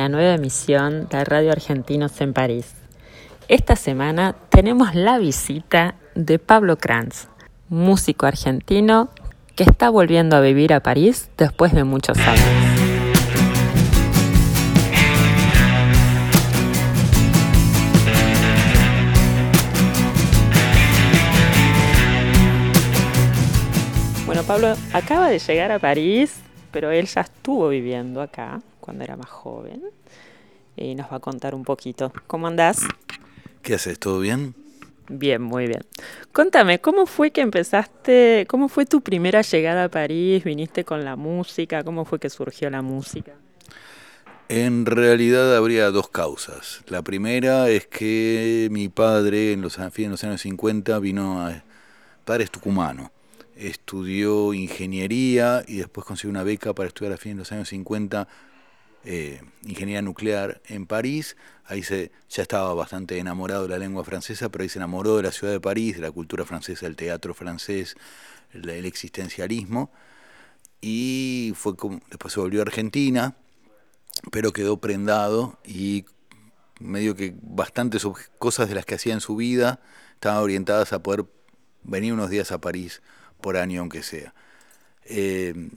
una nueva emisión de Radio Argentinos en París. Esta semana tenemos la visita de Pablo Kranz, músico argentino que está volviendo a vivir a París después de muchos años. Pablo acaba de llegar a París, pero él ya estuvo viviendo acá cuando era más joven y nos va a contar un poquito. ¿Cómo andás? ¿Qué haces? ¿Todo bien? Bien, muy bien. Contame, ¿cómo fue que empezaste, cómo fue tu primera llegada a París? ¿Viniste con la música? ¿Cómo fue que surgió la música? En realidad habría dos causas. La primera es que mi padre en los, de los años 50 vino a... Padre es tucumano. Estudió ingeniería y después consiguió una beca para estudiar a fines de los años 50 eh, ingeniería nuclear en París. Ahí se, ya estaba bastante enamorado de la lengua francesa, pero ahí se enamoró de la ciudad de París, de la cultura francesa, del teatro francés, el, existencialismo. Y fue como, después se volvió a Argentina, pero quedó prendado y medio que bastantes cosas de las que hacía en su vida estaban orientadas a poder venir unos días a París por año, aunque sea. Eh,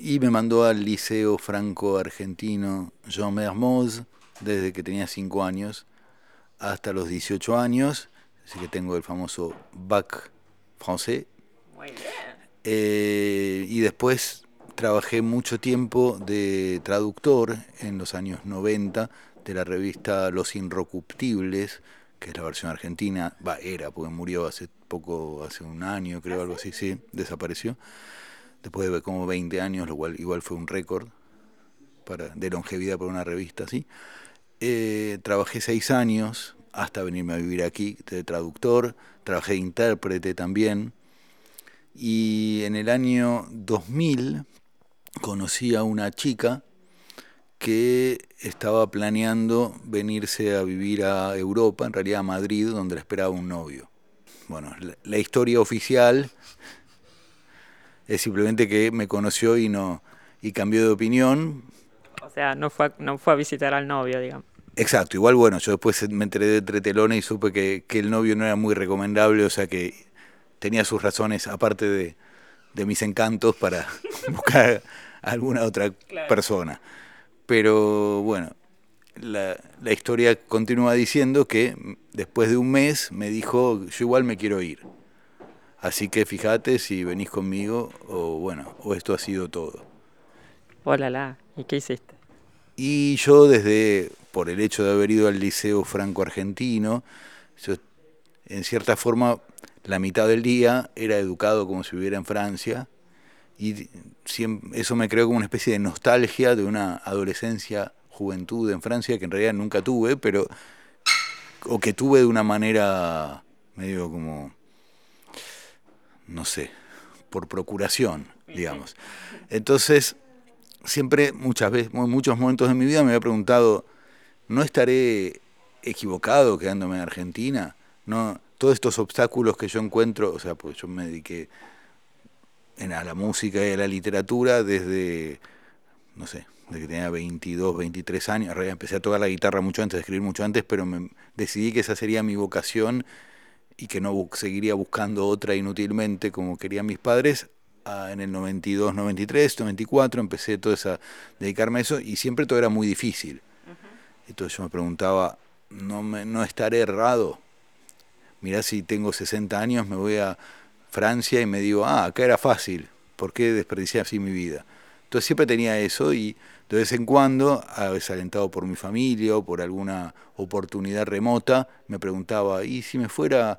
y me mandó al Liceo Franco Argentino Jean Mermoz desde que tenía 5 años hasta los 18 años, así que tengo el famoso bac français. Eh, y después trabajé mucho tiempo de traductor en los años 90 de la revista Los Inrocuptibles, que es la versión argentina, va, era, porque murió hace poco, hace un año, creo, algo así, sí, desapareció. Después de como 20 años, lo cual igual fue un récord para, de longevidad para una revista así. Eh, trabajé seis años hasta venirme a vivir aquí de traductor, trabajé de intérprete también. Y en el año 2000 conocí a una chica que estaba planeando venirse a vivir a Europa, en realidad a Madrid, donde la esperaba un novio. Bueno, la, la historia oficial es simplemente que me conoció y no y cambió de opinión. O sea, no fue a, no fue a visitar al novio, digamos. Exacto, igual bueno, yo después me enteré de entre telones y supe que, que el novio no era muy recomendable, o sea que tenía sus razones, aparte de, de mis encantos, para buscar a alguna otra Claro. persona. Pero bueno, la, la historia continúa diciendo que después de un mes me dijo, yo igual me quiero ir. Así que fíjate si venís conmigo o bueno, o esto ha sido todo. Hola, la. ¿Y qué hiciste? Y yo desde, por el hecho de haber ido al Liceo Franco Argentino, yo en cierta forma la mitad del día era educado como si viviera en Francia y siem- eso me creó como una especie de nostalgia de una adolescencia, juventud en Francia que en realidad nunca tuve, pero o que tuve de una manera medio como no sé, por procuración, digamos. Entonces, siempre, muchas veces, en muchos momentos de mi vida me había preguntado, ¿no estaré equivocado quedándome en Argentina? No, todos estos obstáculos que yo encuentro, o sea, pues yo me dediqué en- a la música y a la literatura desde, no sé, desde que tenía 22, 23 años. Empecé a tocar la guitarra mucho antes, a escribir mucho antes, pero me decidí que esa sería mi vocación y que no seguiría buscando otra inútilmente como querían mis padres. Ah, en el 92, 93, 94 empecé todo esa, dedicarme a eso y siempre todo era muy difícil. Entonces yo me preguntaba, no, me, no estaré errado. Mirá si tengo 60 años, me voy a Francia y me digo, ah, acá era fácil, ¿por qué desperdiciar así mi vida? Entonces siempre tenía eso y de vez en cuando, a veces alentado por mi familia o por alguna oportunidad remota, me preguntaba, ¿y si me fuera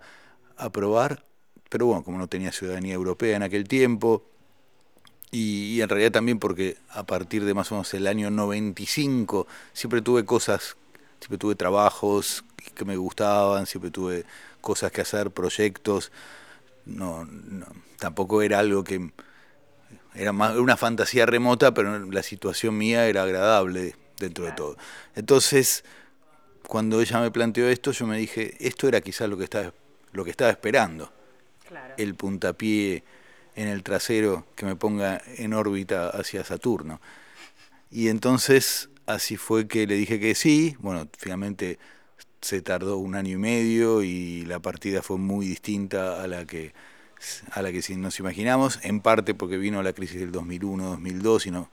a probar? Pero bueno, como no tenía ciudadanía europea en aquel tiempo, y, en realidad también porque a partir de más o menos el año 95 siempre tuve cosas, siempre tuve trabajos que me gustaban, siempre tuve cosas que hacer, proyectos, no, no, tampoco era algo que era más una fantasía remota, pero la situación mía era agradable dentro de todo. Entonces, cuando ella me planteó esto, yo me dije, esto era quizás lo que estaba, lo que estaba esperando. Claro. El puntapié en el trasero que me ponga en órbita hacia Saturno. Y entonces así fue que le dije que sí, bueno, finalmente se tardó un año y medio y la partida fue muy distinta a la que a la que nos imaginamos, en parte porque vino la crisis del 2001-2002 y no,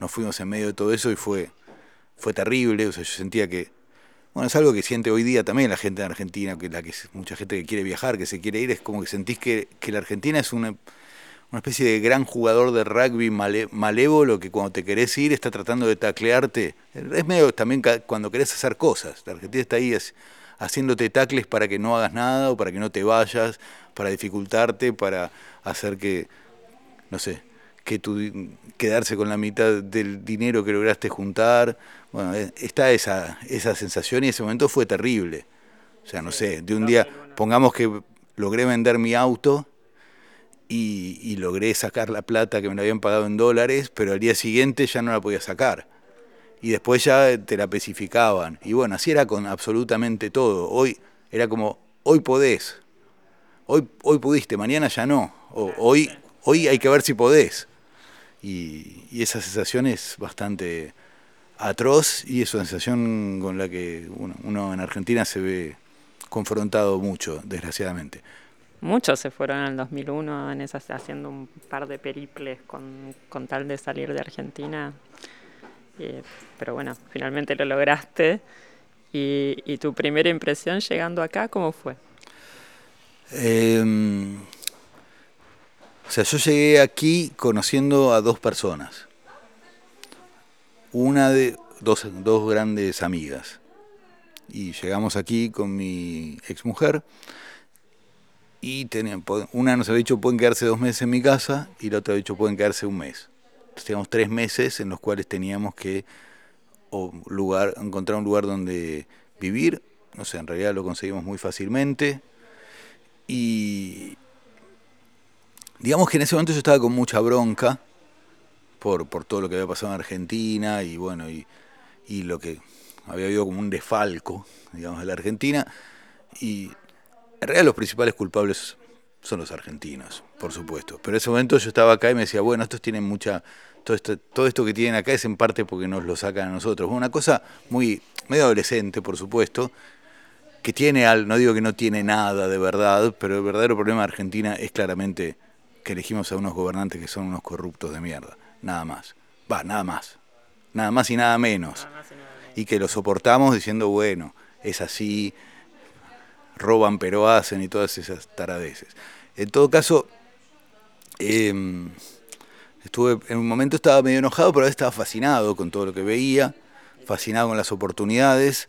nos fuimos en medio de todo eso y fue, fue terrible, o sea, yo sentía que, bueno, es algo que siente hoy día también la gente en Argentina, que la que mucha gente que quiere viajar, que se quiere ir, es como que sentís que, que la Argentina es una, una especie de gran jugador de rugby malévolo que cuando te querés ir está tratando de taclearte. Es medio también cuando querés hacer cosas. La Argentina está ahí haciéndote tacles para que no hagas nada o para que no te vayas, para dificultarte, para hacer que, no sé, que tu, quedarse con la mitad del dinero que lograste juntar. Bueno, eh, está esa, esa sensación y ese momento fue terrible. O sea, no sé, de un día, pongamos que logré vender mi auto y, logré sacar la plata que me la habían pagado en dólares, pero al día siguiente ya no la podía sacar. Y después ya te la especificaban. Y bueno, así era con absolutamente todo. Hoy era como, hoy podés, hoy, hoy pudiste, mañana ya no. Hoy, hoy hay que ver si podés. Y, esa sensación es bastante atroz y es una sensación con la que uno en Argentina se ve confrontado mucho, desgraciadamente. Muchos se fueron en el 2001 en esas, haciendo un par de periples con, con tal de salir de Argentina. Pero bueno, finalmente lo lograste. Y, y, tu primera impresión llegando acá, cómo fue? Eh, o sea, yo llegué aquí conociendo a dos personas. Una de dos, grandes amigas. Y llegamos aquí con mi exmujer y tenían, una nos había dicho pueden quedarse dos meses en mi casa y la otra había dicho pueden quedarse un mes. Entonces teníamos tres meses en los cuales teníamos que lugar, encontrar un lugar donde vivir. No sé, en realidad lo conseguimos muy fácilmente. Y digamos que en ese momento yo estaba con mucha bronca por, por todo lo que había pasado en Argentina y bueno, y, y lo que había habido como un desfalco, digamos, de la Argentina. Y en realidad los principales culpables son los argentinos, por supuesto. Pero en ese momento yo estaba acá y me decía, bueno, estos tienen mucha... Todo esto, todo esto que tienen acá es en parte porque nos lo sacan a nosotros. Una cosa muy medio adolescente, por supuesto, que tiene al, no digo que no tiene nada de verdad, pero el verdadero problema de Argentina es claramente que elegimos a unos gobernantes que son unos corruptos de mierda. Nada más. Va, nada más. Nada más y nada menos. Nada más y, nada menos. y que lo soportamos diciendo, bueno, es así, roban pero hacen y todas esas taradeces. En todo caso, eh, estuve en un momento estaba medio enojado, pero a veces estaba fascinado con todo lo que veía, fascinado con las oportunidades.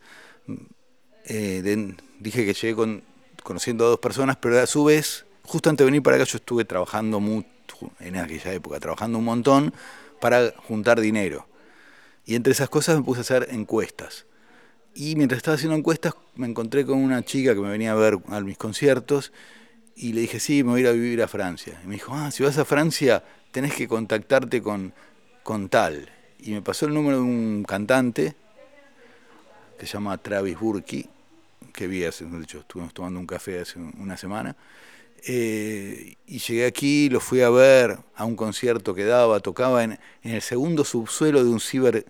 Eh, de, dije que llegué con, conociendo a dos personas, pero a su vez, justo antes de venir para acá, yo estuve trabajando mucho, en aquella época, trabajando un montón para juntar dinero. Y entre esas cosas me puse a hacer encuestas. Y mientras estaba haciendo encuestas me encontré con una chica que me venía a ver a mis conciertos y le dije, sí, me voy a ir a vivir a Francia. Y me dijo, ah, si vas a Francia tenés que contactarte con, con tal. Y me pasó el número de un cantante se llama Travis Burki, que vi hace, de hecho estuvimos tomando un café hace una semana. Eh, y llegué aquí, lo fui a ver a un concierto que daba, tocaba en, en el segundo subsuelo de un ciber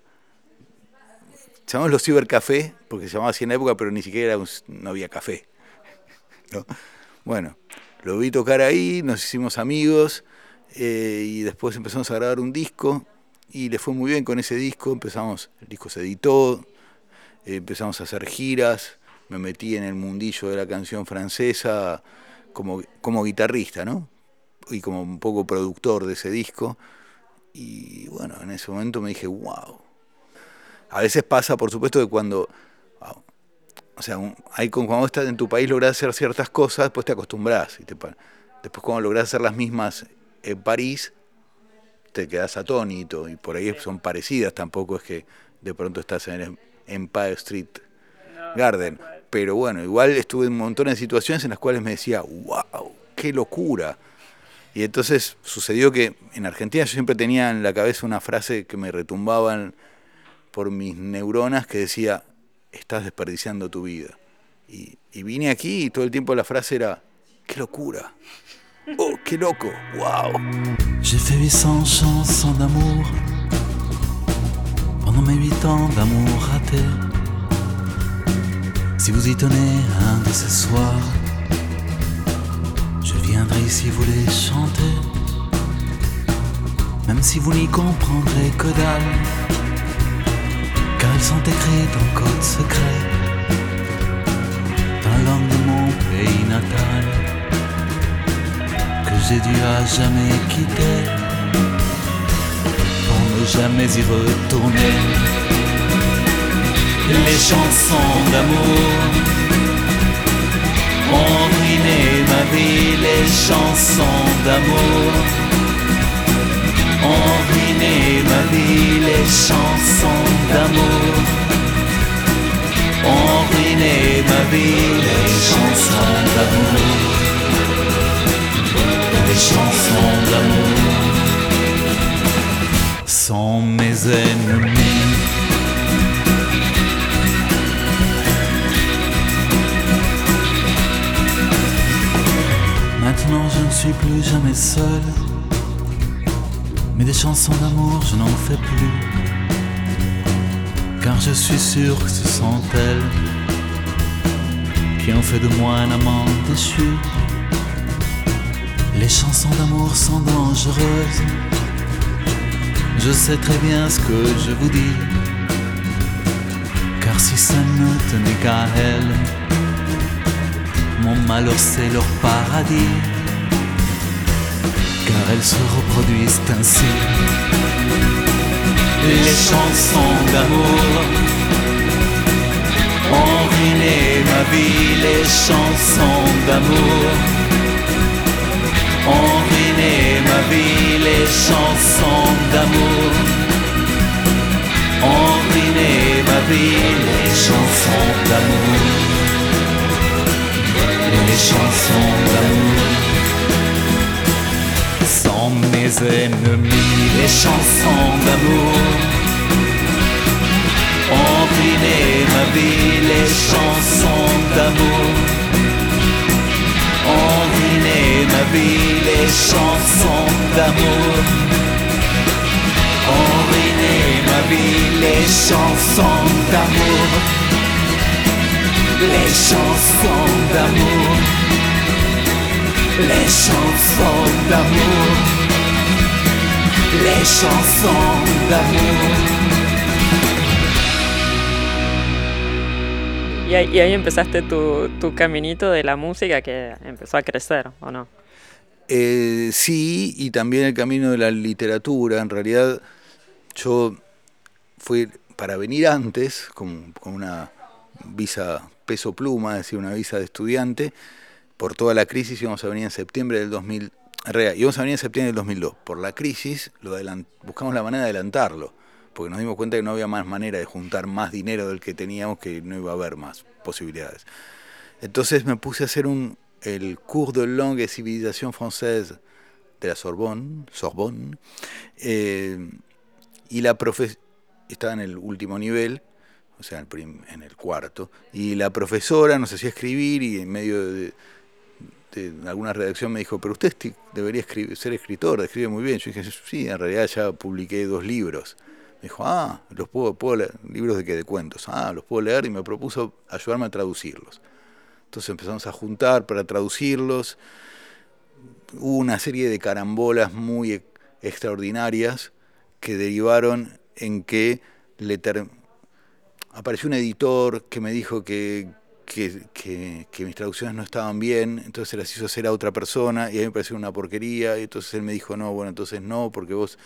llamamos los cibercafé, porque se llamaba así en la época, pero ni siquiera no había café. ¿no? Bueno, lo vi tocar ahí, nos hicimos amigos eh, y después empezamos a grabar un disco y le fue muy bien con ese disco, empezamos, el disco se editó, empezamos a hacer giras, me metí en el mundillo de la canción francesa como, como guitarrista, ¿no? Y como un poco productor de ese disco. Y bueno, en ese momento me dije, wow. A veces pasa, por supuesto, que cuando o sea, cuando estás en tu país logras hacer ciertas cosas, después te acostumbras. Después cuando logras hacer las mismas en París, te quedas atónito. Y por ahí son parecidas, tampoco es que de pronto estás en Empire Street Garden. Pero bueno, igual estuve en un montón de situaciones en las cuales me decía, wow, qué locura. Y entonces sucedió que en Argentina yo siempre tenía en la cabeza una frase que me retumbaban por mis neuronas que decía, estás desperdiciando tu vida. Y, vine aquí y todo el tiempo la frase era, qué locura. Oh, qué loco. Wow. J'ai fait 800 chansons d'amour pendant mes 8 ans d'amour raté. Si vous y tenez un de ces soirs, je viendrai ici vous les chanter. Même si vous n'y comprendrez que dalle car elles sont écrites en code secret dans l'homme de mon pays natal que j'ai dû à jamais quitter jamais y retourner. Les chansons d'amour ont ruiné ma vie, les chansons d'amour ont ruiné ma vie, les chansons d'amour. Ont ruiné ma vie, les chansons d'amour. Les chansons d'amour sont mes ennemis. Maintenant je ne suis plus jamais seul mais des chansons d'amour, je n'en fais plus. Car je suis sûr que ce sont elles qui ont fait de moi un amant déchu. Les chansons d'amour sont dangereuses. Je sais très bien ce que je vous dis. Car si ça ne tenait qu'à elles, mon malheur c'est leur paradis car elles se reproduisent ainsi. Les chansons d'amour ont ruiné ma vie, les chansons d'amour ruiné ma vie, les chansons d'amour. Ruiné ma vie, les chansons d'amour, les chansons d'amour. Sont mes ennemis, les chansons d'amour. Ruiné ma vie, les chansons d'amour ma vie, les chansons d'amour. Ont ruiné ma vie, les chansons d'amour, les chansons d'amour. Les chansons d'amour, les chansons d'amour. Y ahí, empezaste tu, caminito de la música que empezó a crecer, ¿o no? Eh, sí, y también el camino de la literatura. En realidad, yo fui para venir antes, con, una visa peso pluma, es decir, una visa de estudiante, por toda la crisis íbamos a venir en septiembre del 2000, íbamos a venir en septiembre del 2002. Por la crisis lo buscamos la manera de adelantarlo, porque nos dimos cuenta que no había más manera de juntar más dinero del que teníamos, que no iba a haber más posibilidades. Entonces me puse a hacer un, el cours de langue et civilisation française de la Sorbonne, Sorbonne eh, y la profe estaba en el último nivel, o sea, en el cuarto, y la profesora nos hacía escribir y en medio de en alguna redacción me dijo, pero usted debería ser escritor, escribe muy bien. Yo dije, sí, en realidad ya publiqué dos libros. Me dijo, ah, los puedo, puedo leer, libros de qué, de cuentos. Ah, los puedo leer y me propuso ayudarme a traducirlos. Entonces empezamos a juntar para traducirlos. Hubo una serie de carambolas muy e-, extraordinarias que derivaron en que apareció un editor que me dijo que, que, que, mis traducciones no estaban bien, entonces se las hizo hacer a otra persona y a mí me pareció una porquería, y entonces él me dijo, no, bueno, entonces no, porque vos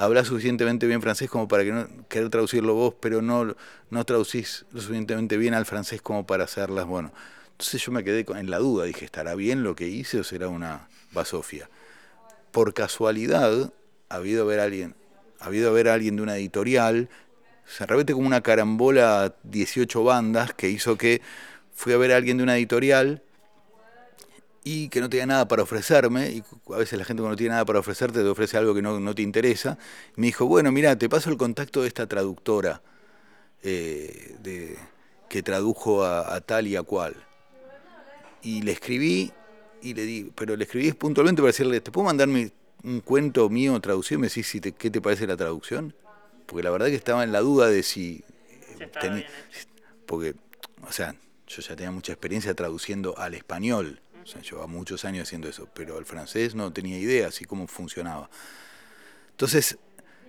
hablas suficientemente bien francés como para que no, querer traducirlo vos, pero no, no traducís lo suficientemente bien al francés como para hacerlas, bueno. Entonces yo me quedé en la duda, dije, ¿estará bien lo que hice o será una basofia? Por casualidad, ha habido ver alguien, ha habido alguien de una editorial se repite como una carambola 18 bandas que hizo que fui a ver a alguien de una editorial y que no tenía nada para ofrecerme, y a veces la gente cuando no tiene nada para ofrecerte te ofrece algo que no, te interesa, me dijo, bueno, mira, te paso el contacto de esta traductora eh, de, que tradujo a, tal y a cual. Y le escribí, y le di, pero le escribí puntualmente para decirle, ¿te puedo mandar un cuento mío traducido? Y me decís, si ¿qué te parece la traducción? porque la verdad que estaba en la duda de si... tenía, porque, o sea, yo ya tenía mucha experiencia traduciendo al español, sea, llevaba muchos años haciendo eso, pero al francés no tenía idea así cómo funcionaba. Entonces,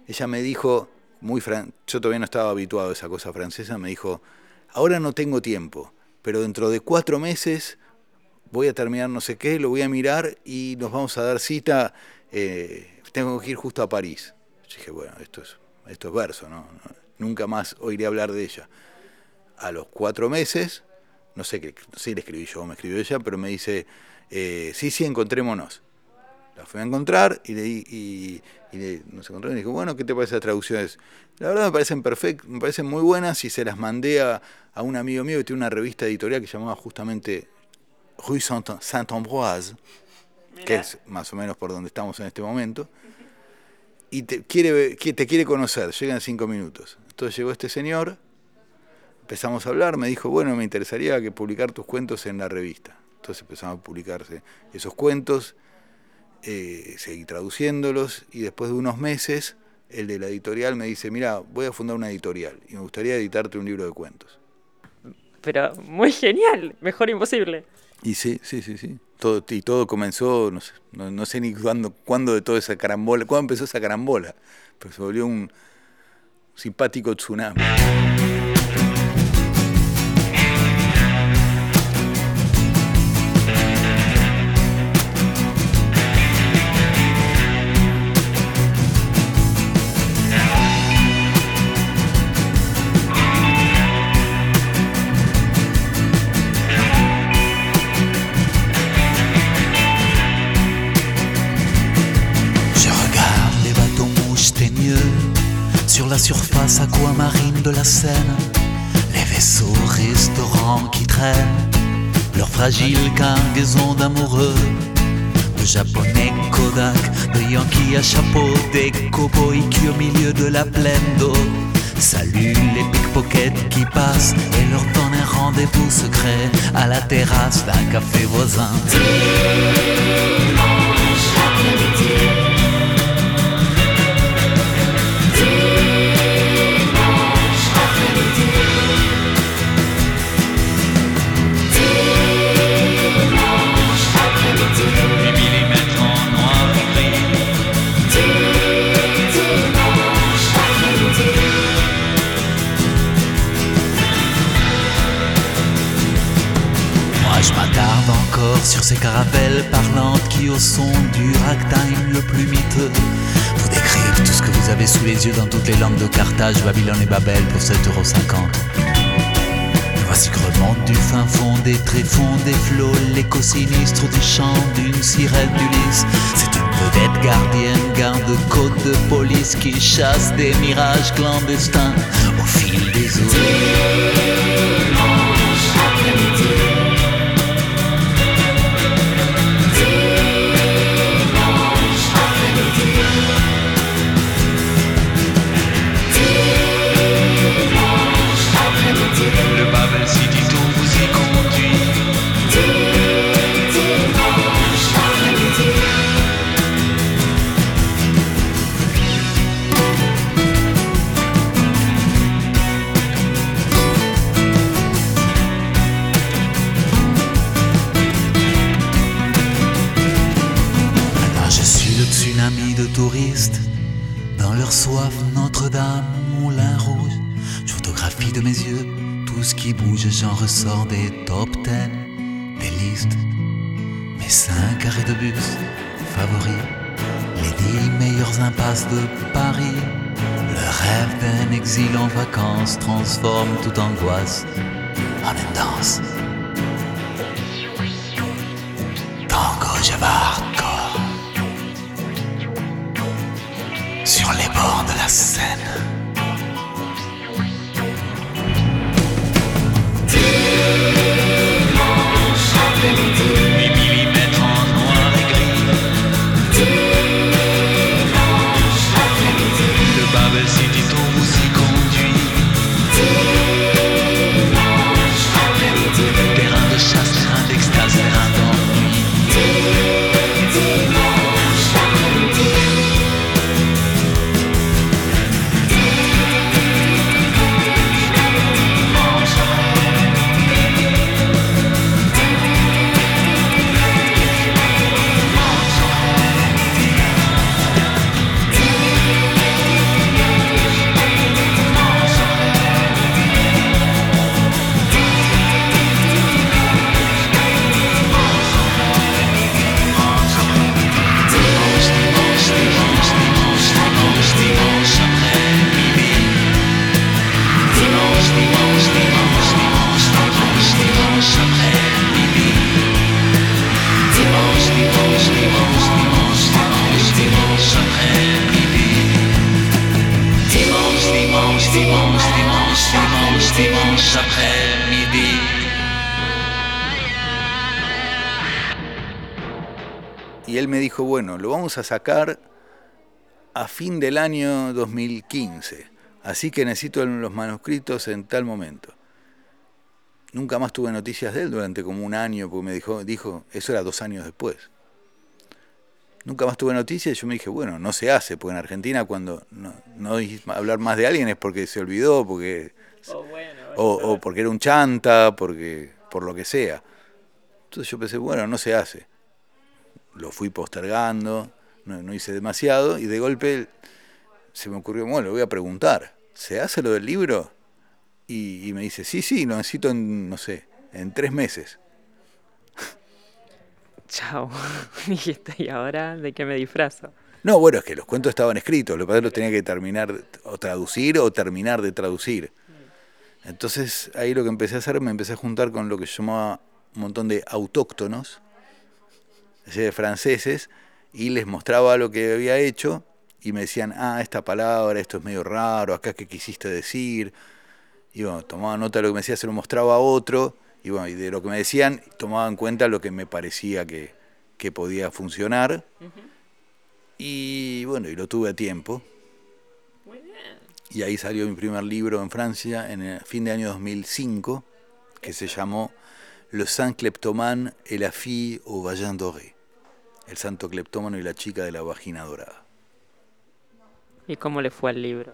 ella me dijo, muy fran yo todavía no estaba habituado a esa cosa francesa, me dijo, ahora no tengo tiempo, pero dentro de cuatro meses voy a terminar no sé qué, lo voy a mirar y nos vamos a dar cita, eh, tengo que ir justo a París. Yo dije, bueno, esto es esto es verso, ¿no? Nunca más oiré hablar de ella. A los cuatro meses, no sé qué, si le escribí yo o me escribió ella, pero me dice, eh, sí, sí, encontrémonos. La fui a encontrar y le y, y nos encontramos y dijo, bueno, ¿qué te parece las traducciones? La verdad me parecen perfectas, me parecen muy buenas y se las mandé a, a, un amigo mío que tiene una revista editorial que se llamaba justamente Rue Saint-Ambroise, que es más o menos por donde estamos en este momento y te quiere, te quiere conocer, llega en cinco minutos. Entonces llegó este señor, empezamos a hablar, me dijo, bueno, me interesaría que publicar tus cuentos en la revista. Entonces empezamos a publicarse esos cuentos, eh, seguí traduciéndolos y después de unos meses el de la editorial me dice, mira, voy a fundar una editorial y me gustaría editarte un libro de cuentos. Pero muy genial, mejor imposible. Y sí, sí, sí, sí. Todo, y todo comenzó, no sé, no, sé ni cuándo, cuándo de toda esa carambola, cuándo empezó esa carambola, pero se volvió un simpático tsunami. Surface aquamarine de la Seine, les vaisseaux restaurants qui traînent, leurs fragiles cargaisons d'amoureux, de japonais Kodak, de Yankee à chapeau, des cowboys qui au milieu de la plaine d'eau saluent les pickpockets qui passent et leur donnent un rendez-vous secret à la terrasse d'un café voisin. Caravelles parlantes qui au son du ragtime le plus miteux vous décrivent tout ce que vous avez sous les yeux dans toutes les langues de Carthage, Babylone et Babel pour 7,50€. Voici que remonte du fin fond des tréfonds, des flots, l'écho sinistre du chant d'une sirène d'Ulysse. C'est une vedette gardienne, garde-côte de police qui chasse des mirages clandestins au fil des eaux. Paris. Le rêve d'un exil en vacances transforme toute angoisse en une danse. Tango Java. Sur les bords de la Seine. Huit dimanche, dimanche après-midi. Y él me dijo, bueno, lo vamos a sacar a fin del año 2015. Así que necesito los manuscritos en tal momento. Nunca más tuve noticias de él durante como un año, porque me dijo, dijo, eso era dos años después. Nunca más tuve noticias y yo me dije, bueno, no se hace, porque en Argentina cuando no, no hablar más de alguien es porque se olvidó, porque o, o porque era un chanta, porque por lo que sea. Entonces yo pensé, bueno, no se hace. Lo fui postergando, no, no hice demasiado y de golpe se me ocurrió, bueno, le voy a preguntar, ¿se hace lo del libro? Y, y me dice, sí, sí, lo necesito en, no sé, en tres meses. Chao. Dijiste, ¿y ahora de qué me disfrazo? No, bueno, es que los cuentos estaban escritos, lo que pasa es que los tenía que terminar o traducir o terminar de traducir. Entonces ahí lo que empecé a hacer, me empecé a juntar con lo que se llamaba un montón de autóctonos, es decir, de franceses, y les mostraba lo que había hecho y me decían, ah, esta palabra, esto es medio raro, acá qué quisiste decir. Y bueno, tomaba nota de lo que me decía, se lo mostraba a otro, y bueno, y de lo que me decían, tomaba en cuenta lo que me parecía que, que podía funcionar. Y bueno, y lo tuve a tiempo. Y ahí salió mi primer libro en Francia en el fin de año 2005, que se llamó Le Saint Kleptoman et la fille au vagin doré. El santo cleptómano y la chica de la vagina dorada. ¿Y cómo le fue al libro?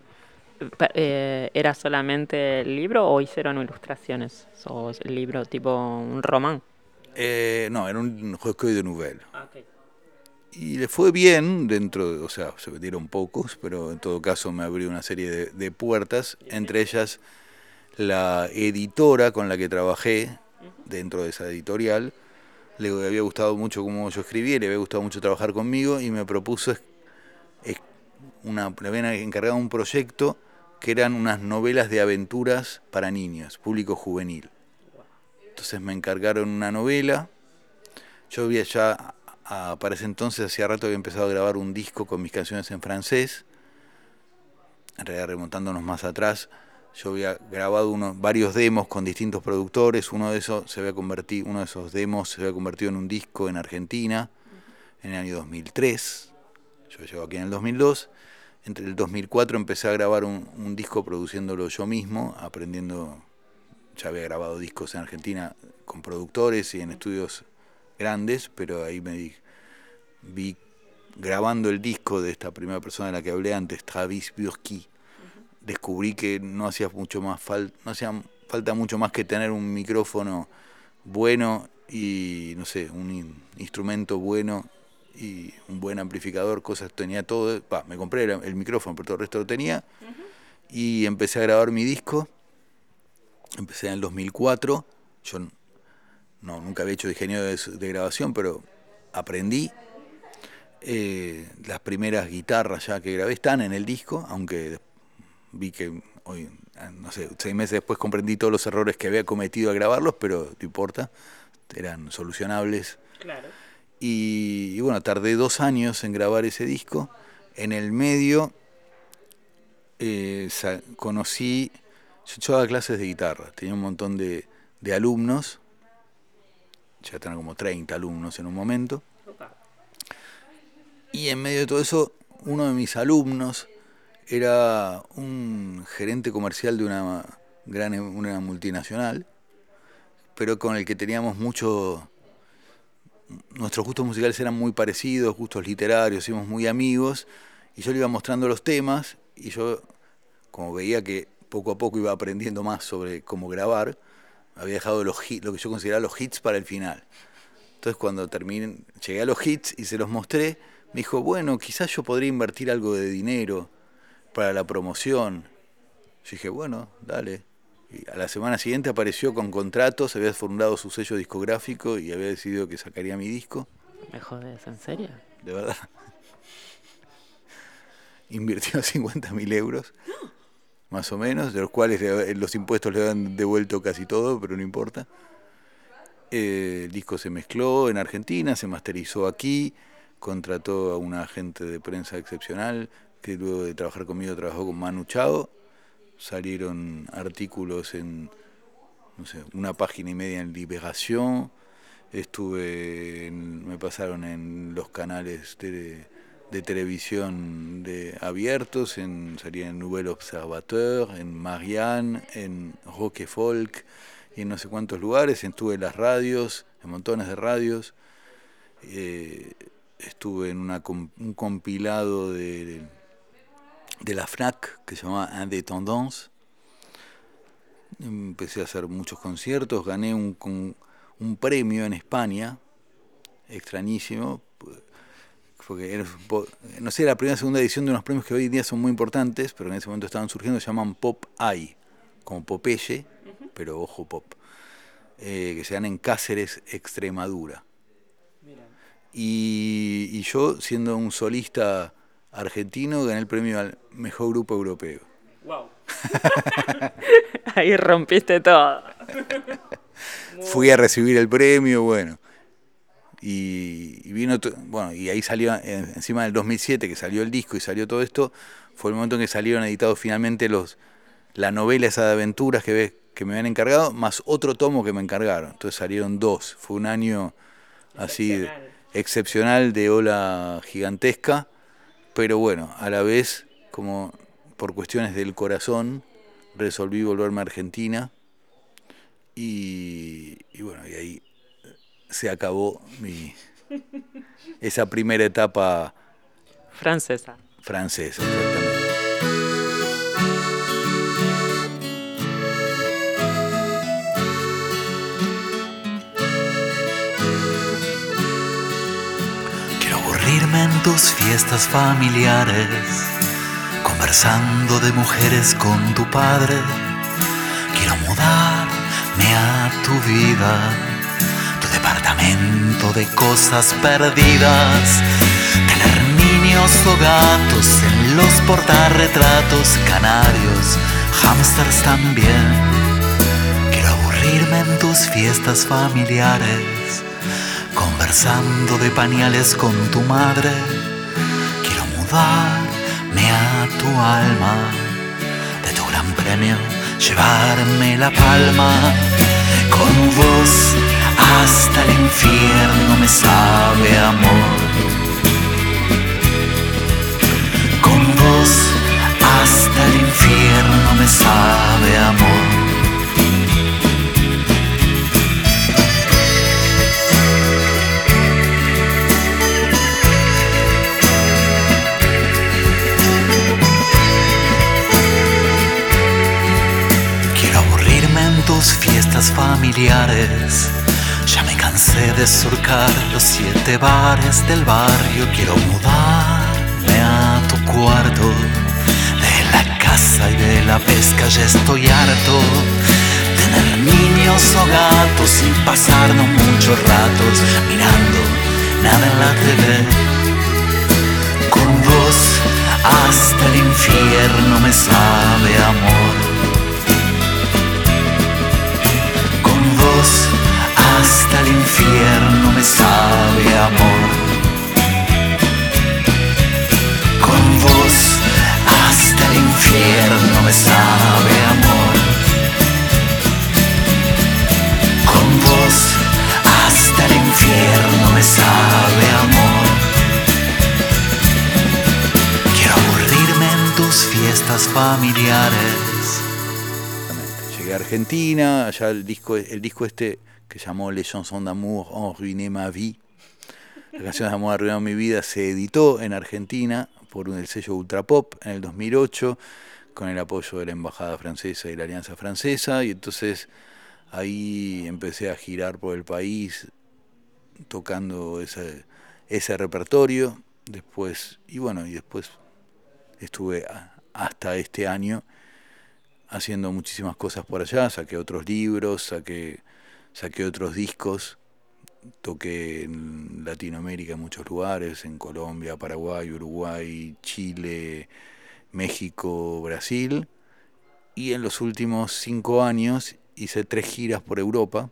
Eh, ¿Era solamente el libro o hicieron ilustraciones? ¿O el libro tipo un román? Eh, no, era un recueil de nouvelles. Y le fue bien dentro, de, o sea, se vendieron pocos, pero en todo caso me abrió una serie de, puertas, entre ellas la editora con la que trabajé dentro de esa editorial, le había gustado mucho cómo yo escribía, le había gustado mucho trabajar conmigo y me propuso una, le habían encargado un proyecto que eran unas novelas de aventuras para niños, público juvenil. Entonces me encargaron una novela. Yo había ya, a- para ese entonces, hacía rato había empezado a grabar un disco con mis canciones en francés. En realidad, remontándonos más atrás, yo había grabado unos, varios demos con distintos productores. Uno de esos se había convertido, uno de esos demos se había convertido en un disco en Argentina en el año 2003. Yo llego aquí en el 2002. Entre el 2004 empecé a grabar un, un disco produciéndolo yo mismo, aprendiendo ya había grabado discos en Argentina con productores y en estudios grandes, pero ahí me di- vi grabando el disco de esta primera persona de la que hablé antes, Travis Burki, descubrí que no hacía mucho más falta, no hacía falta mucho más que tener un micrófono bueno y no sé, un in- instrumento bueno y un buen amplificador, cosas tenía todo, va, me compré el, el micrófono, pero todo el resto lo tenía. Y empecé a grabar mi disco Empecé en el 2004. Yo no, nunca había hecho diseño de, de grabación, pero aprendí. Eh, las primeras guitarras ya que grabé están en el disco, aunque vi que hoy, no sé, seis meses después comprendí todos los errores que había cometido al grabarlos, pero no importa, eran solucionables. Claro. Y, y bueno, tardé dos años en grabar ese disco. En el medio eh, conocí, yo, yo daba clases de guitarra, tenía un montón de, de alumnos, ya tenía como 30 alumnos en un momento, y en medio de todo eso, uno de mis alumnos era un gerente comercial de una gran una multinacional, pero con el que teníamos mucho nuestros gustos musicales eran muy parecidos, gustos literarios, íbamos muy amigos, y yo le iba mostrando los temas, y yo, como veía que poco a poco iba aprendiendo más sobre cómo grabar, había dejado los hits, lo que yo consideraba los hits para el final. Entonces cuando terminé, llegué a los hits y se los mostré, me dijo, bueno, quizás yo podría invertir algo de dinero para la promoción. Yo dije, bueno, dale. Y a la semana siguiente apareció con contratos, había fundado su sello discográfico y había decidido que sacaría mi disco, ¿Me jodes? ¿En serio? de verdad. Invirtió 50 mil euros, más o menos, de los cuales le- los impuestos le han devuelto casi todo, pero no importa. Eh, el disco se mezcló en Argentina, se masterizó aquí, contrató a un agente de prensa excepcional que luego de trabajar conmigo trabajó con Manu Chao. Salieron artículos en, no sé, una página y media en Liberación. Estuve, en- me pasaron en los canales de, de televisión de abiertos, en, salía en Nouvel Observateur, en Marianne, en Rock et Folk y en no sé cuántos lugares. Estuve en las radios, en montones de radios. Eh, estuve en una, un compilado de, de la FNAC que se llamaba Indépendance. Empecé a hacer muchos conciertos, gané un, un premio en España, extrañísimo, porque era, no sé, la primera o segunda edición de unos premios que hoy en día son muy importantes, pero en ese momento estaban surgiendo, se llaman Pop Eye, como Popeye, pero ojo pop, eh, que se dan en Cáceres, Extremadura. Y, y yo, siendo un solista argentino, gané el premio al mejor grupo europeo. Wow. Ahí rompiste todo. Fui a recibir el premio, bueno. Y, y vino, bueno, y ahí salió, encima del 2007 que salió el disco y salió todo esto, fue el momento en que salieron editados finalmente los la novela esa de aventuras que, ves, que me habían encargado, más otro tomo que me encargaron. Entonces salieron dos. Fue un año así excepcional de ola gigantesca, pero bueno, a la vez, como por cuestiones del corazón, resolví volverme a Argentina y, y bueno, y ahí se acabó mi esa primera etapa Francesa. francesa, exactamente. Quiero aburrirme en tus fiestas familiares, conversando de mujeres con tu padre. Quiero mudarme a tu vida, departamento de cosas perdidas. Tener niños o gatos en los portarretratos, canarios, hamsters también. Quiero aburrirme en tus fiestas familiares, conversando de pañales con tu madre. Quiero mudarme a tu alma, de tu gran premio llevarme la palma. Con vos hasta el infierno me sabe amor. Con vos hasta el infierno me sabe amor. Quiero aburrirme en tus fiestas familiares. De surcar los siete bares del barrio. Quiero mudarme a tu cuarto. De la casa y de la pesca ya estoy harto. gatos y pasarnos muchos ratos mirando nada en la TV. Con vos hasta el infierno me sabe amor. Hasta el infierno me sabe amor. Con vos hasta el infierno me sabe amor. Con vos hasta el infierno me sabe amor. Quiero aburrirme en tus fiestas familiares. Llegué a Argentina, allá el disco, el disco este que llamó Les chansons d'amour ont ruiné ma vie. La canción de amor arruinó mi vida se editó en Argentina por el sello Ultra Pop en el 2008 con el apoyo de la Embajada Francesa y la Alianza Francesa. Y entonces ahí empecé a girar por el país tocando ese, ese repertorio. Después y bueno y después estuve hasta este año haciendo muchísimas cosas por allá, saqué otros libros, saqué, saqué otros discos, toqué en Latinoamérica en muchos lugares, en Colombia, Paraguay, Uruguay, Chile, México, Brasil, y en los últimos cinco años hice tres giras por Europa,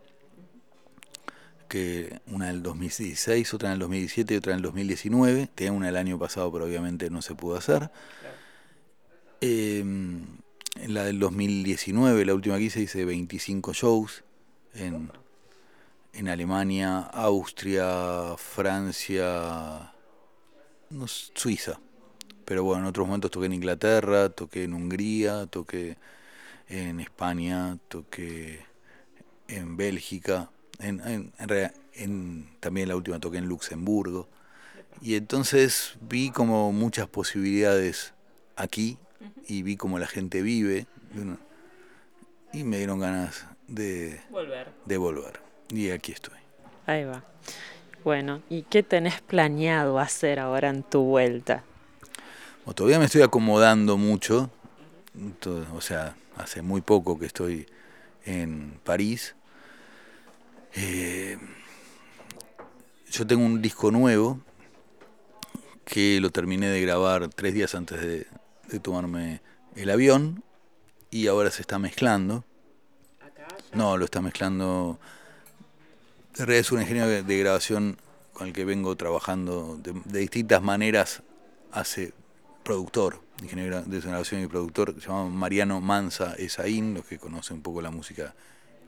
que una en el 2016, otra en el 2017 y otra en el 2019, tenía una el año pasado, pero obviamente no se pudo hacer. Eh, en la del 2019, la última que hice, hice 25 shows en, en Alemania, Austria, Francia, no, Suiza. Pero bueno, en otros momentos toqué en Inglaterra, toqué en Hungría, toqué en España, toqué en Bélgica, en, en, en en- también la última toqué en Luxemburgo. Y entonces vi como muchas posibilidades aquí y vi cómo la gente vive y me dieron ganas de, Volver. de volver. Y aquí estoy. Ahí va. Bueno, ¿y qué tenés planeado hacer ahora en tu vuelta? Bueno, todavía me estoy acomodando mucho, o sea, hace muy poco que estoy en París. Eh, yo tengo un disco nuevo que lo terminé de grabar tres días antes de, de tomarme el avión y ahora se está mezclando. No, lo está mezclando. En es un ingeniero de, grabación con el que vengo trabajando de, distintas maneras hace productor, ingeniero de grabación y productor, se llama Mariano Manza Esaín, los que conocen un poco la música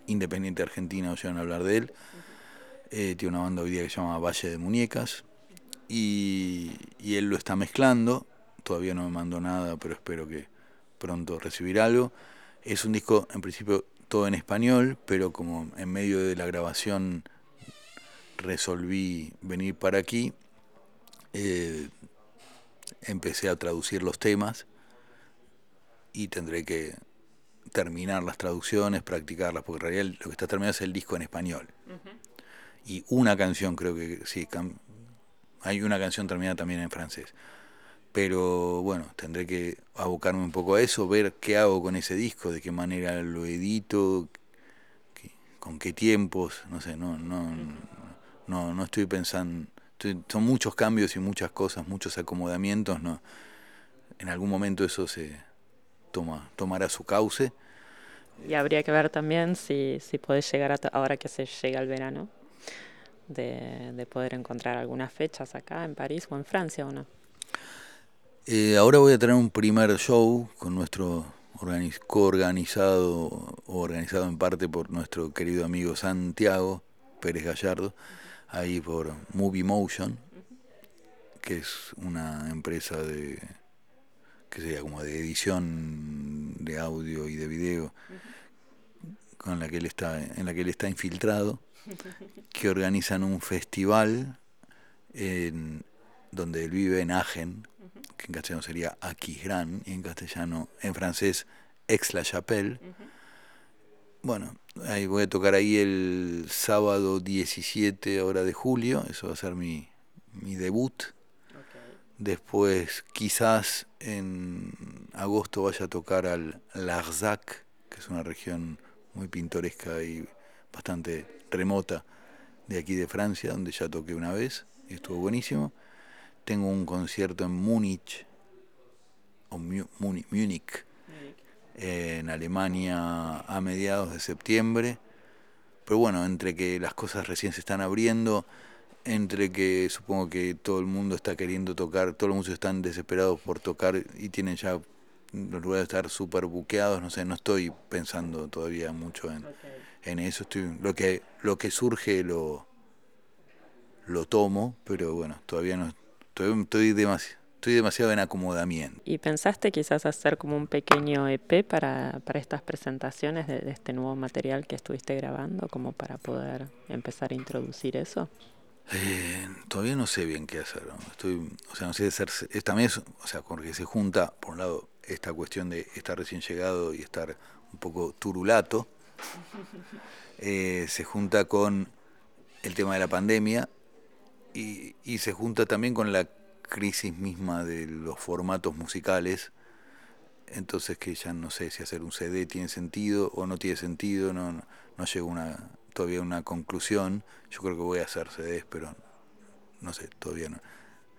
independiente argentina oyeron hablar de él. Eh, tiene una banda hoy día que se llama Valle de Muñecas y, y él lo está mezclando. Todavía no me mandó nada, pero espero que pronto recibir algo. Es un disco, en principio, todo en español, pero como en medio de la grabación resolví venir para aquí, eh, empecé a traducir los temas y tendré que terminar las traducciones, practicarlas, porque en realidad lo que está terminado es el disco en español. Y una canción creo que sí, hay una canción terminada también en francés. Pero bueno, tendré que abocarme un poco a eso, ver qué hago con ese disco, de qué manera lo edito, con qué tiempos, no sé, no, no, no, no estoy pensando, son muchos cambios y muchas cosas, muchos acomodamientos, no, en algún momento eso se toma, tomará su cauce. Y habría que ver también si, si podés llegar a, ahora que se llega el verano, de, de poder encontrar algunas fechas acá en París o en Francia o no. Eh, ahora voy a tener un primer show con nuestro organiz- coorganizado o organizado en parte por nuestro querido amigo Santiago Pérez Gallardo, ahí por Movie Motion, que es una empresa de que sería como de edición de audio y de video con la que él está en la que él está infiltrado que organizan un festival en, donde él vive en Agen, que en castellano sería Aquisgrán, y en castellano, en francés, Aix-la-Chapelle. Bueno, ahí voy a tocar ahí el sábado 17 hora de julio, eso va a ser mi, mi debut. Después, quizás en agosto vaya a tocar al Larzac, que es una región muy pintoresca y bastante remota de aquí de Francia, donde ya toqué una vez y estuvo buenísimo. Tengo un concierto en Múnich, o Múnich, en Alemania a mediados de septiembre. Pero bueno, entre que las cosas recién se están abriendo, entre que supongo que todo el mundo está queriendo tocar, todos los músicos están desesperados por tocar y tienen ya los lugares estar súper buqueados, no sé, no estoy pensando todavía mucho en, en eso, estoy, lo que lo que surge lo, lo tomo, pero bueno, todavía no estoy, estoy demasiado estoy demasiado en acomodamiento. ¿Y pensaste quizás hacer como un pequeño EP para, para estas presentaciones de, este nuevo material que estuviste grabando, como para poder empezar a introducir eso? Eh, todavía no sé bien qué hacer. Estoy, o sea, no sé hacer. También, o sea, porque se junta, por un lado, esta cuestión de estar recién llegado y estar un poco turulato, eh, se junta con el tema de la pandemia y, y se junta también con la crisis misma de los formatos musicales, entonces que ya no sé si hacer un CD tiene sentido o no tiene sentido, no, no, no llego una, todavía a una conclusión, yo creo que voy a hacer CDs, pero no sé, todavía no.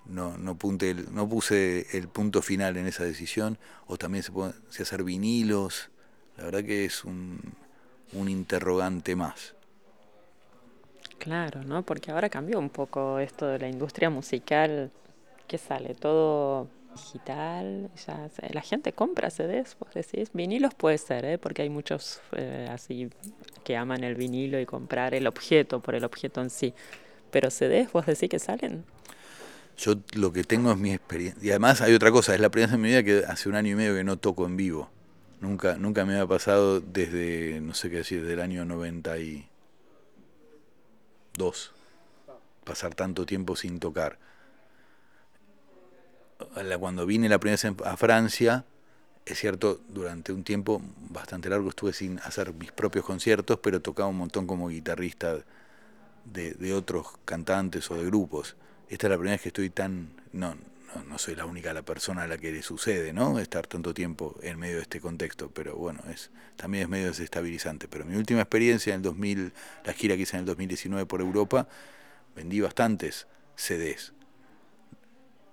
No, no, punte no puse el punto final en esa decisión, o también se puede hacer vinilos, la verdad que es un, un interrogante más. Claro, ¿no? Porque ahora cambió un poco esto de la industria musical ¿qué sale? Todo digital, ya la gente compra CDs, vos decís, vinilos puede ser, ¿eh? porque hay muchos eh, así que aman el vinilo y comprar el objeto por el objeto en sí, pero CDs vos decís que salen. Yo lo que tengo es mi experiencia, y además hay otra cosa, es la primera vez en mi vida que hace un año y medio que no toco en vivo, nunca, nunca me había pasado desde, no sé qué decir, desde el año 92, pasar tanto tiempo sin tocar cuando vine la primera vez a Francia, es cierto, durante un tiempo bastante largo estuve sin hacer mis propios conciertos, pero tocaba un montón como guitarrista de, de otros cantantes o de grupos. Esta es la primera vez que estoy tan... No, no, no, soy la única la persona a la que le sucede, ¿no? Estar tanto tiempo en medio de este contexto, pero bueno, es también es medio desestabilizante. Pero mi última experiencia en el 2000, la gira que hice en el 2019 por Europa, vendí bastantes CDs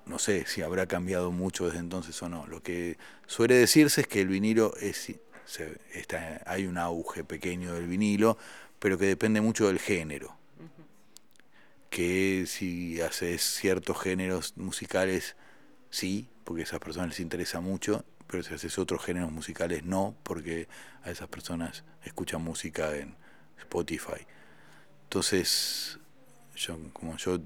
no sé si habrá cambiado mucho desde entonces o no. Lo que suele decirse es que el vinilo es, está, hay un auge pequeño del vinilo, pero que depende mucho del género. Que si haces ciertos géneros musicales, sí, porque a esas personas les interesa mucho, pero si haces otros géneros musicales, no, porque a esas personas escuchan música en Spotify. Entonces, yo, como yo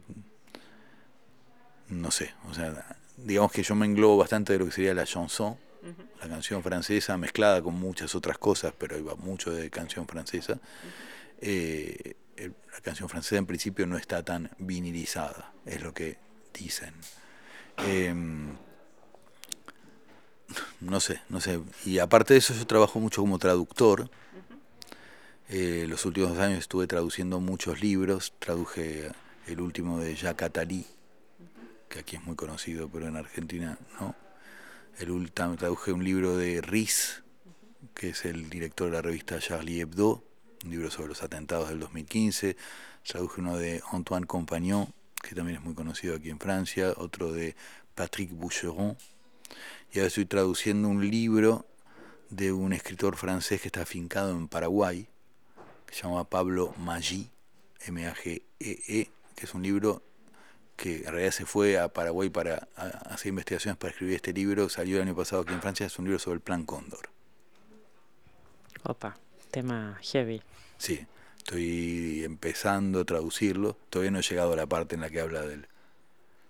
no sé, o sea, digamos que yo me englobo bastante de lo que sería la chanson, la canción francesa mezclada con muchas otras cosas, pero iba mucho de canción francesa. Eh, la canción francesa en principio no está tan vinilizada, es lo que dicen. Em, no sé, no sé. Y aparte de eso yo trabajo mucho como traductor. Eh, los últimos años estuve traduciendo muchos libros, traduje el último de Jacques Attali, que aquí es muy conocido, pero en Argentina no. El, traduje un libro de Riz, que es el director de la revista Charlie Hebdo, un libro sobre los atentados del 2015. Traduje uno de Antoine Compagnon, que también es muy conocido aquí en Francia, otro de Patrick Boucheron. Y ahora estoy traduciendo un libro de un escritor francés que está afincado en Paraguay, que se llama Pablo Maggi, M-A-G-E-E, -E, que es un libro que en realidad se fue a Paraguay para hacer investigaciones para escribir este libro, salió el año pasado aquí en Francia, es un libro sobre el Plan Cóndor. Opa, tema heavy. Sí, estoy empezando a traducirlo, todavía no he llegado a la parte en la que habla del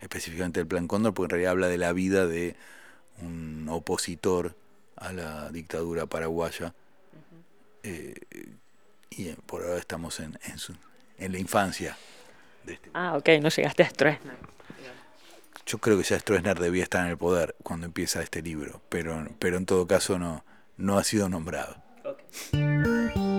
específicamente del Plan Cóndor, porque en realidad habla de la vida de un opositor a la dictadura paraguaya. Eh, y por ahora estamos en, en, su, en la infancia este ah, ok, no llegaste a Stroessner. Yo creo que ya Stroessner debía estar en el poder cuando empieza este libro, pero, pero en todo caso no, no ha sido nombrado. Bye.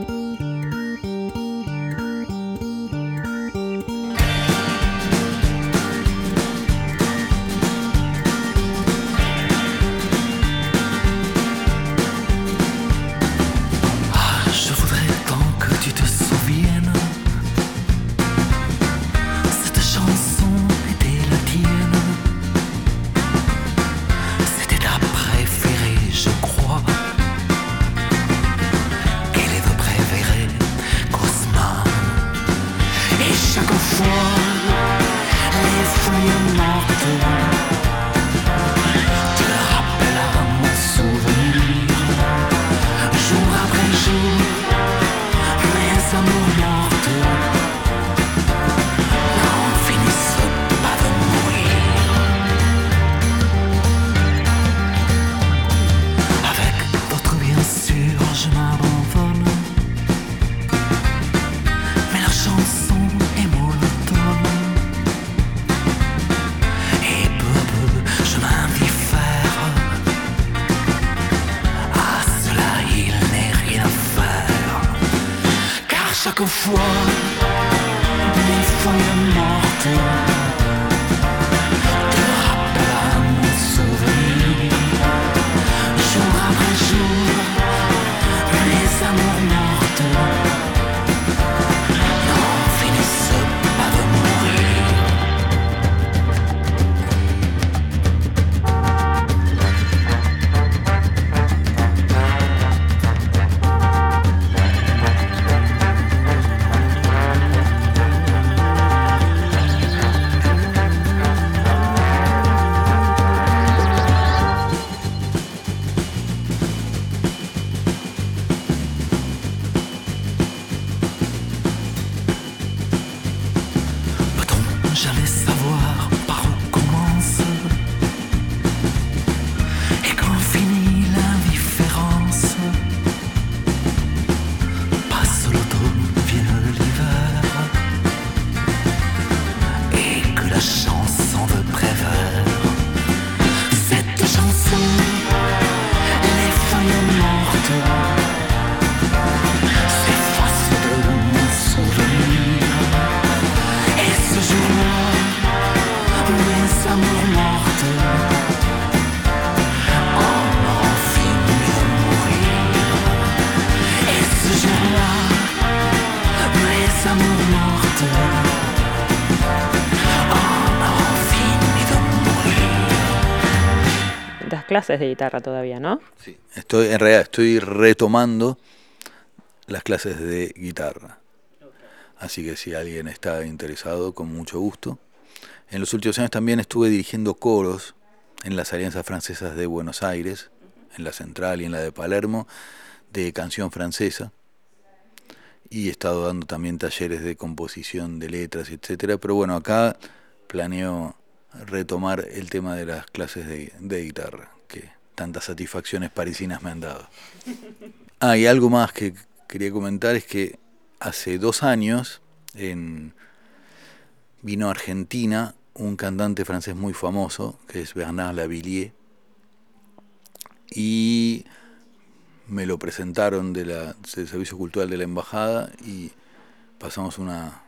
Clases de guitarra todavía, ¿no? Sí, estoy, en realidad estoy retomando las clases de guitarra. Así que si alguien está interesado, con mucho gusto. En los últimos años también estuve dirigiendo coros en las Alianzas Francesas de Buenos Aires, en la Central y en la de Palermo, de canción francesa. Y he estado dando también talleres de composición de letras, etcétera. Pero bueno, acá planeo retomar el tema de las clases de guitarra tantas satisfacciones parisinas me han dado. Ah, y algo más que quería comentar es que hace dos años en, vino a Argentina un cantante francés muy famoso, que es Bernard Lavillier, y me lo presentaron de la, del Servicio Cultural de la Embajada y pasamos una,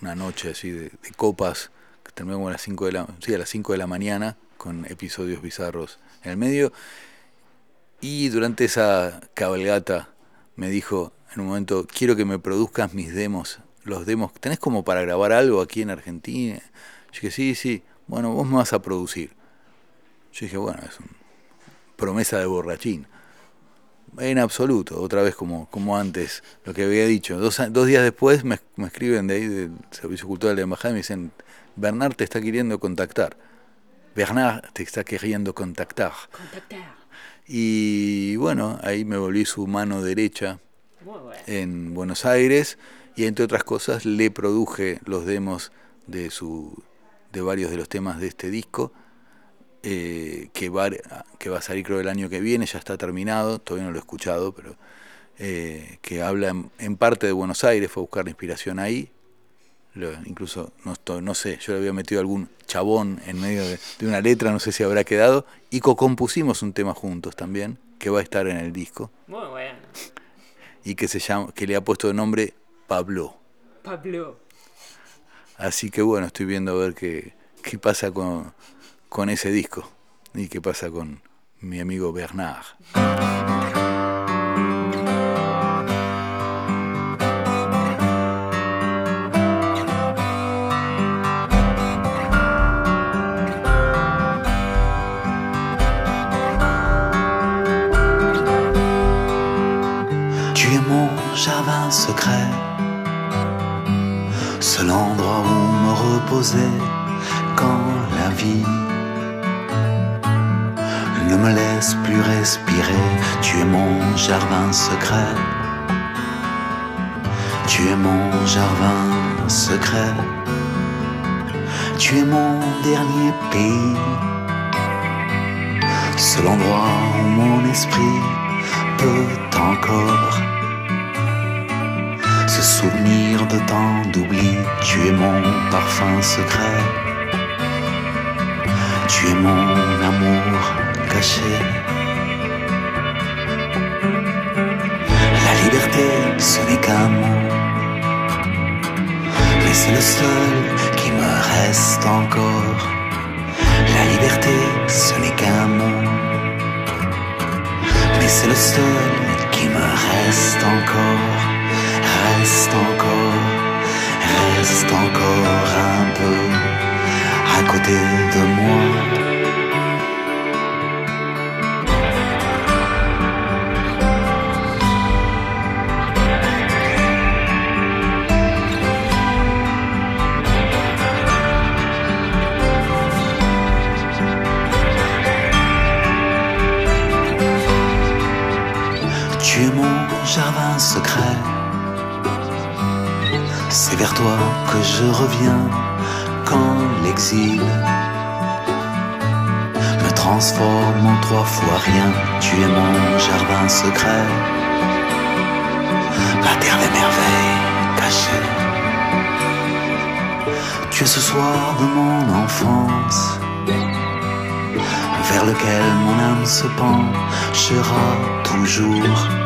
una noche así de, copas, que terminamos a las 5 de la, sí, a las 5 de la mañana, con episodios bizarros en el medio. Y durante esa cabalgata me dijo en un momento, quiero que me produzcas mis demos, los demos, ¿tenés como para grabar algo aquí en Argentina? Yo dije, sí, sí, bueno, vos me vas a producir. Yo dije, bueno, es una promesa de borrachín. En absoluto, otra vez como, como antes, lo que había dicho. Dos, dos días después me, me, escriben de ahí del Servicio Cultural de la Embajada y me dicen, Bernard te está queriendo contactar. Bernard te está queriendo contactar. Contactar. Y bueno, ahí me volví su mano derecha en Buenos Aires y entre otras cosas le produje los demos de su de varios de los temas de este disco eh, que, va, que va a salir creo el año que viene, ya está terminado, todavía no lo he escuchado, pero eh, que habla en, en, parte de Buenos Aires, fue a buscar la inspiración ahí incluso no, no sé, yo le había metido algún chabón en medio de, una letra, no sé si habrá quedado, y co-compusimos un tema juntos también, que va a estar en el disco. Muy bueno. Y que se llama, que le ha puesto de nombre Pablo. Pablo. Así que bueno, estoy viendo a ver qué, qué pasa con, con ese disco y qué pasa con mi amigo Bernard. Jardin secret, seul endroit où me reposer quand la vie ne me laisse plus respirer. Tu es mon jardin secret, tu es mon jardin secret, tu es mon dernier pays, seul endroit où mon esprit peut encore souvenir de temps d'oubli, tu es mon parfum secret, tu es mon amour caché. La liberté, ce n'est qu'un mot. C'est le seul qui me reste encore. La liberté, ce n'est qu'un mot, mais c'est le seul qui me reste encore, reste encore, reste encore un peu à côté de moi. C'est vers toi que je reviens quand l'exil me transforme en trois fois rien. Tu es mon jardin secret, la terre des merveilles cachée. Tu es ce soir de mon enfance vers lequel mon âme se penchera toujours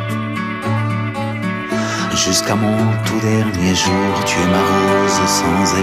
Jusqu'à mon tout dernier jour, tu es ma rose sans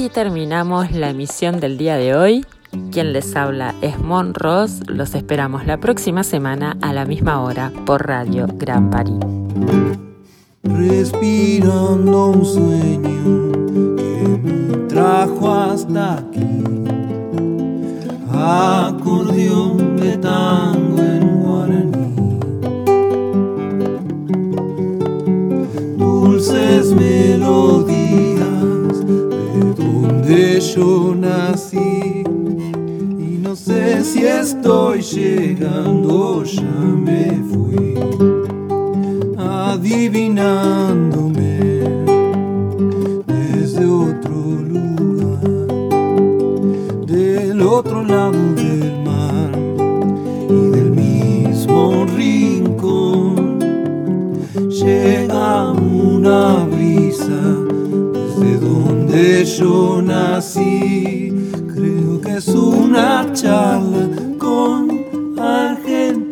épaules. terminamos la emisión del día de hoy. Quien les habla es Mon Ross. Los esperamos la próxima semana a la misma hora por Radio Gran París. Respirando un sueño que me trajo hasta aquí. Acordeón de tango en guaraní. Dulces melodías donde yo nací. Y no sé si estoy llegando, ya me fui adivinándome desde otro lugar, del otro lado del mar y del mismo rincón. Llega una brisa donde yo nací. Creo que es una charla con Argentina.